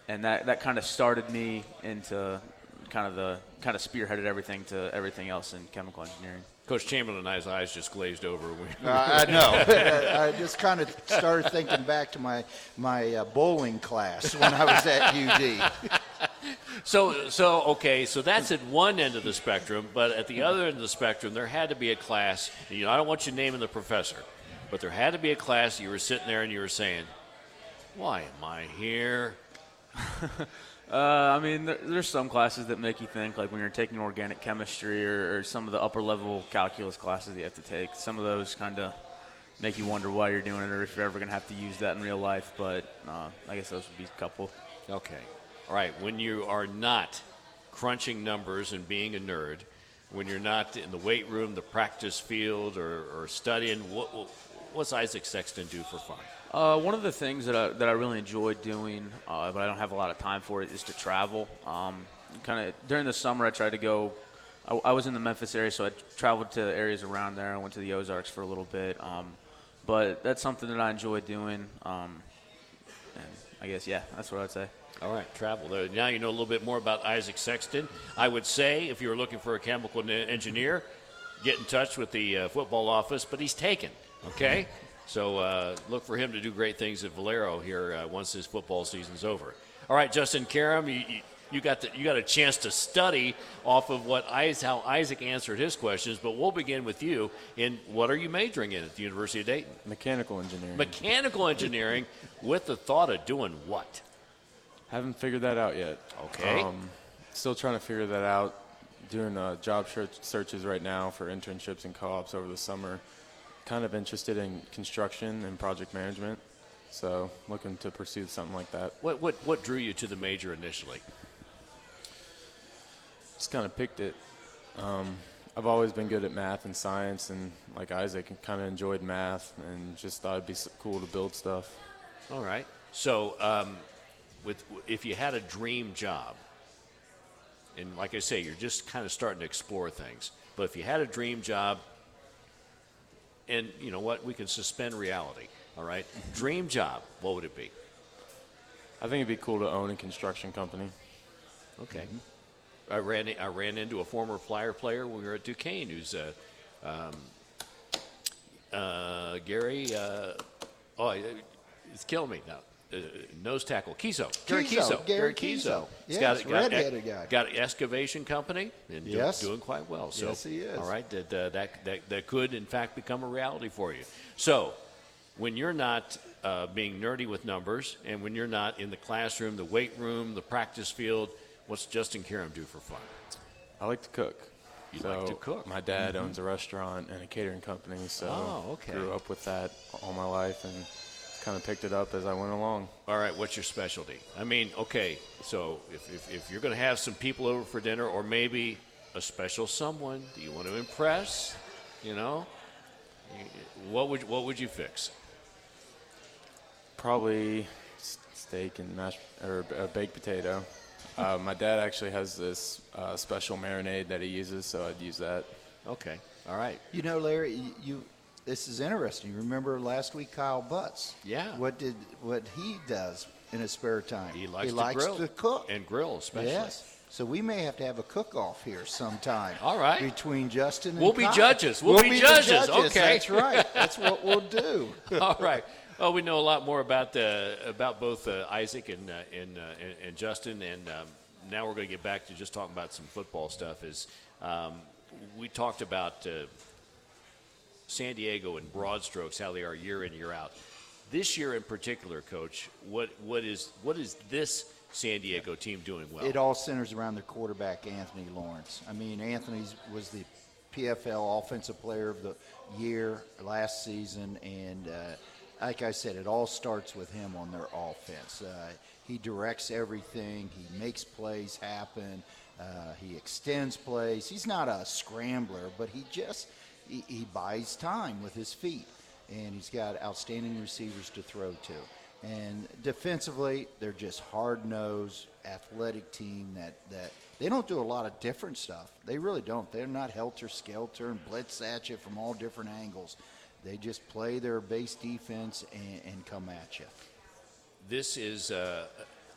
and that, that kind of started me into kind of the kind of spearheaded everything to everything else in chemical engineering. Coach Chamberlin and I's eyes just glazed over. Uh, I know. I just kind of started thinking back to my my uh, bowling class when I was at UD. So, so okay, so that's at one end of the spectrum, but at the other end of the spectrum, there had to be a class. You know, I don't want you naming the professor, but there had to be a class. You were sitting there and you were saying, "Why am I here?" Uh, I mean, there, there's some classes that make you think, like when you're taking organic chemistry or, or some of the upper level calculus classes you have to take. Some of those kind of make you wonder why you're doing it or if you're ever going to have to use that in real life. But uh, I guess those would be a couple. Okay. All right. When you are not crunching numbers and being a nerd, when you're not in the weight room, the practice field, or, or studying, what, what, what's Isaac Sexton do for fun? Uh, one of the things that I, that I really enjoy doing, uh, but I don't have a lot of time for it, is to travel. Um, kind of during the summer, I tried to go. I, I was in the Memphis area, so I traveled to areas around there. I went to the Ozarks for a little bit, um, but that's something that I enjoy doing. Um, and I guess yeah, that's what I'd say. All right, travel. There. Now you know a little bit more about Isaac Sexton. I would say if you were looking for a chemical engineer, get in touch with the uh, football office, but he's taken, okay? So uh, look for him to do great things at Valero here uh, once his football season's over. All right, Justin Karam, you, you, you got the, you got a chance to study off of what how Isaac answered his questions, but we'll begin with you. In what are you majoring in at the University of Dayton? Mechanical engineering. Mechanical engineering, with the thought of doing what? Haven't figured that out yet. Okay. Um, still trying to figure that out. Doing uh, job search- searches right now for internships and co-ops over the summer. Kind of interested in construction and project management, so looking to pursue something like that. What, what, what drew you to the major initially? Just kind of picked it. Um, I've always been good at math and science, and like Isaac, kind of enjoyed math, and just thought it'd be cool to build stuff. All right. So, um, with if you had a dream job, and like I say, you're just kind of starting to explore things. But if you had a dream job, and you know what, we can suspend reality. All right, dream job. What would it be? I think it'd be cool to own a construction company. Okay. I ran I ran into a former Flyer player when we were at Duquesne, who's a um, uh, Gary. Uh, oh, it's killing me now. Uh, nose tackle Kiso. Gary Kiso, Kiso. Gary Kiso. Kiso. Yes, got, got, redheaded guy. got an excavation company and do- Yes. doing quite well. So, Yes, he is. All right, that, uh, that, that, that could, in fact, become a reality for you. So, when you're not uh, being nerdy with numbers and when you're not in the classroom, the weight room, the practice field, what's Justin Karam do for fun? I like to cook. You so like to cook? My dad Mhm. owns a restaurant and a catering company, so Oh, okay. grew up with that all my life and kind of picked it up as I went along. All right, what's your specialty? I mean, okay, so if, if, if you're going to have some people over for dinner or maybe a special someone that you want to impress, you know, what would, what would you fix? Probably steak and mashed or a baked potato. Uh, my dad actually has this uh, special marinade that he uses, so I'd use that. Okay, all right. You know, Larry, you, you this is interesting. Remember last week Kyle Butts? Yeah. What did what he does in his spare time? He likes, he to likes grill to cook. and grill, especially. Yes. So we may have to have a cook-off here sometime. All right. Between Justin and We'll be judges. We'll be the judges. Okay. That's right. That's what we'll do. All right. Oh, we know a lot more about uh, about both uh, Isaac and, uh, and, uh, and, and Justin, and um, now we're going to get back to just talking about some football stuff. Is um, we talked about uh, San Diego in broad strokes, how they are year in year out. This year in particular, Coach, what what is what is this San Diego team doing well? It all centers around their quarterback, Anthony Lawrence. I mean, Anthony was the PFL Offensive Player of the Year last season, and uh, like I said, it all starts with him on their offense. Uh, he directs everything. He makes plays happen. Uh, he extends plays. He's not a scrambler, but he just he, he buys time with his feet, and he's got outstanding receivers to throw to. And defensively, they're just hard nosed, athletic team that, that they don't do a lot of different stuff. They really don't. They're not helter skelter and blitz at you from all different angles. They just play their base defense and, and come at you. This is uh,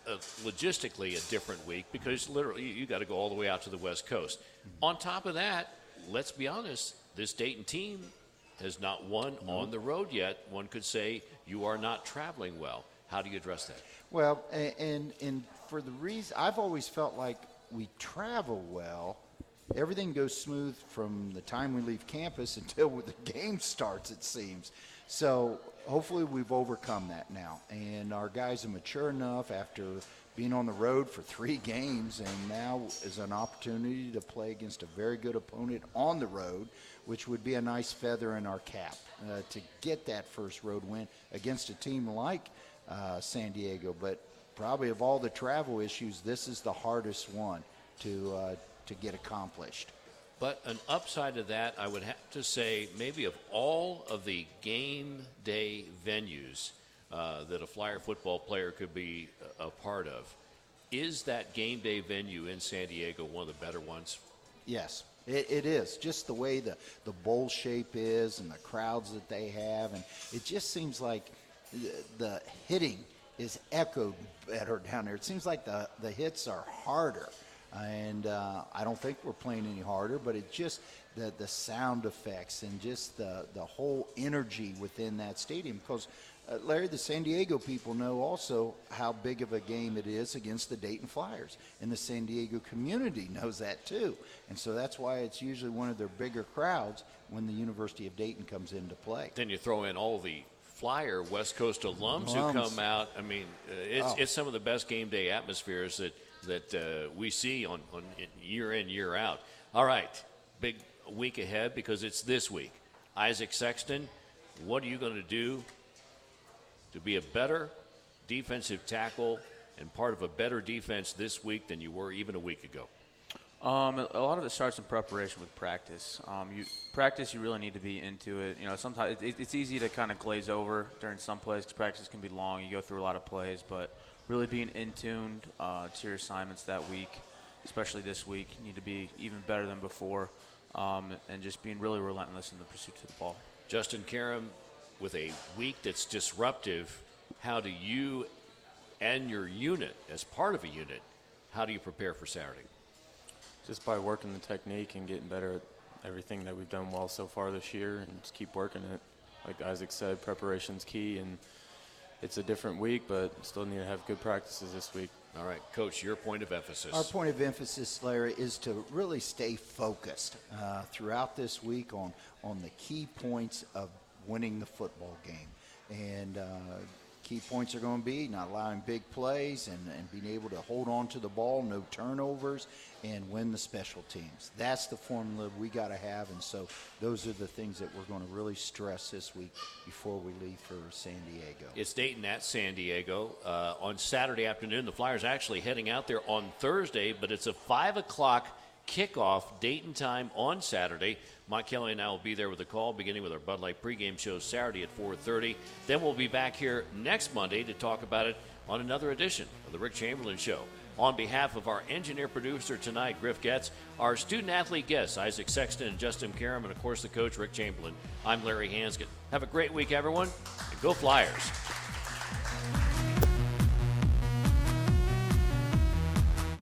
a, logistically a different week because literally you got to go all the way out to the West Coast. Mm-hmm. On top of that, let's be honest, this Dayton team has not won on the road yet. One could say you are not traveling well. How do you address that? Well, and and for the reason I've always felt like we travel well. Everything goes smooth from the time we leave campus until the game starts. It seems. So hopefully we've overcome that now, and our guys are mature enough after being on the road for three games, and now is an opportunity to play against a very good opponent on the road which would be a nice feather in our cap uh, to get that first road win against a team like uh, San Diego. But probably of all the travel issues, this is the hardest one to uh, to get accomplished. But an upside of that, I would have to say, maybe of all of the game day venues uh, that a Flyer football player could be a part of, is that game day venue in San Diego one of the better ones? Yes, it, it is just the way the, the bowl shape is and the crowds that they have, and it just seems like the, the hitting is echoed better down there. It seems like the, the hits are harder. And uh, I don't think we're playing any harder, but it just the, the sound effects and just the, the whole energy within that stadium. Because uh, Larry, the San Diego people know also how big of a game it is against the Dayton Flyers, and the San Diego community knows that too. And so that's why it's usually one of their bigger crowds when the University of Dayton comes into play. Then you throw in all the Flyer West Coast alums, alums. who come out. I mean, uh, it's, oh. it's some of the best game day atmospheres that that uh, we see on, on year in year out. All right, big week ahead because it's this week. Isaac Sexton, what are you going to do to be a better defensive tackle and part of a better defense this week than you were even a week ago? Um, a lot of it starts in preparation with practice. Um, you practice, you really need to be into it. You know, sometimes it, it's easy to kind of glaze over during some plays because practice can be long. You go through a lot of plays, but really being in tuned uh, to your assignments that week, especially this week, you need to be even better than before, um, and just being really relentless in the pursuit of the ball. Justin Karam, with a week that's disruptive, how do you and your unit, as part of a unit, how do you prepare for Saturday? Just by working the technique and getting better at everything that we've done well so far this year, and just keep working it. Like Isaac said, preparation's key, and it's a different week, but still need to have good practices this week. All right, Coach, your point of emphasis. Our point of emphasis, Larry, is to really stay focused uh, throughout this week on, on the key points of winning the football game. And uh, key points are going to be not allowing big plays and, and being able to hold on to the ball, no turnovers, and win the special teams. That's the formula we got to have, and so those are the things that we're going to really stress this week before we leave for San Diego. It's Dayton at San Diego uh, on Saturday afternoon. The Flyers actually heading out there on Thursday, but it's a five o'clock kickoff Dayton time on Saturday. Mike Kelly and I will be there with a call, beginning with our Bud Light pregame show Saturday at 4:30. Then we'll be back here next Monday to talk about it on another edition of the Rick Chamberlin Show. On behalf of our engineer producer tonight, Griff Getz, our student athlete guests, Isaac Sexton and Justin Karam, and of course the coach, Rick Chamberlin. I'm Larry Hansgen. Have a great week, everyone, and go Flyers.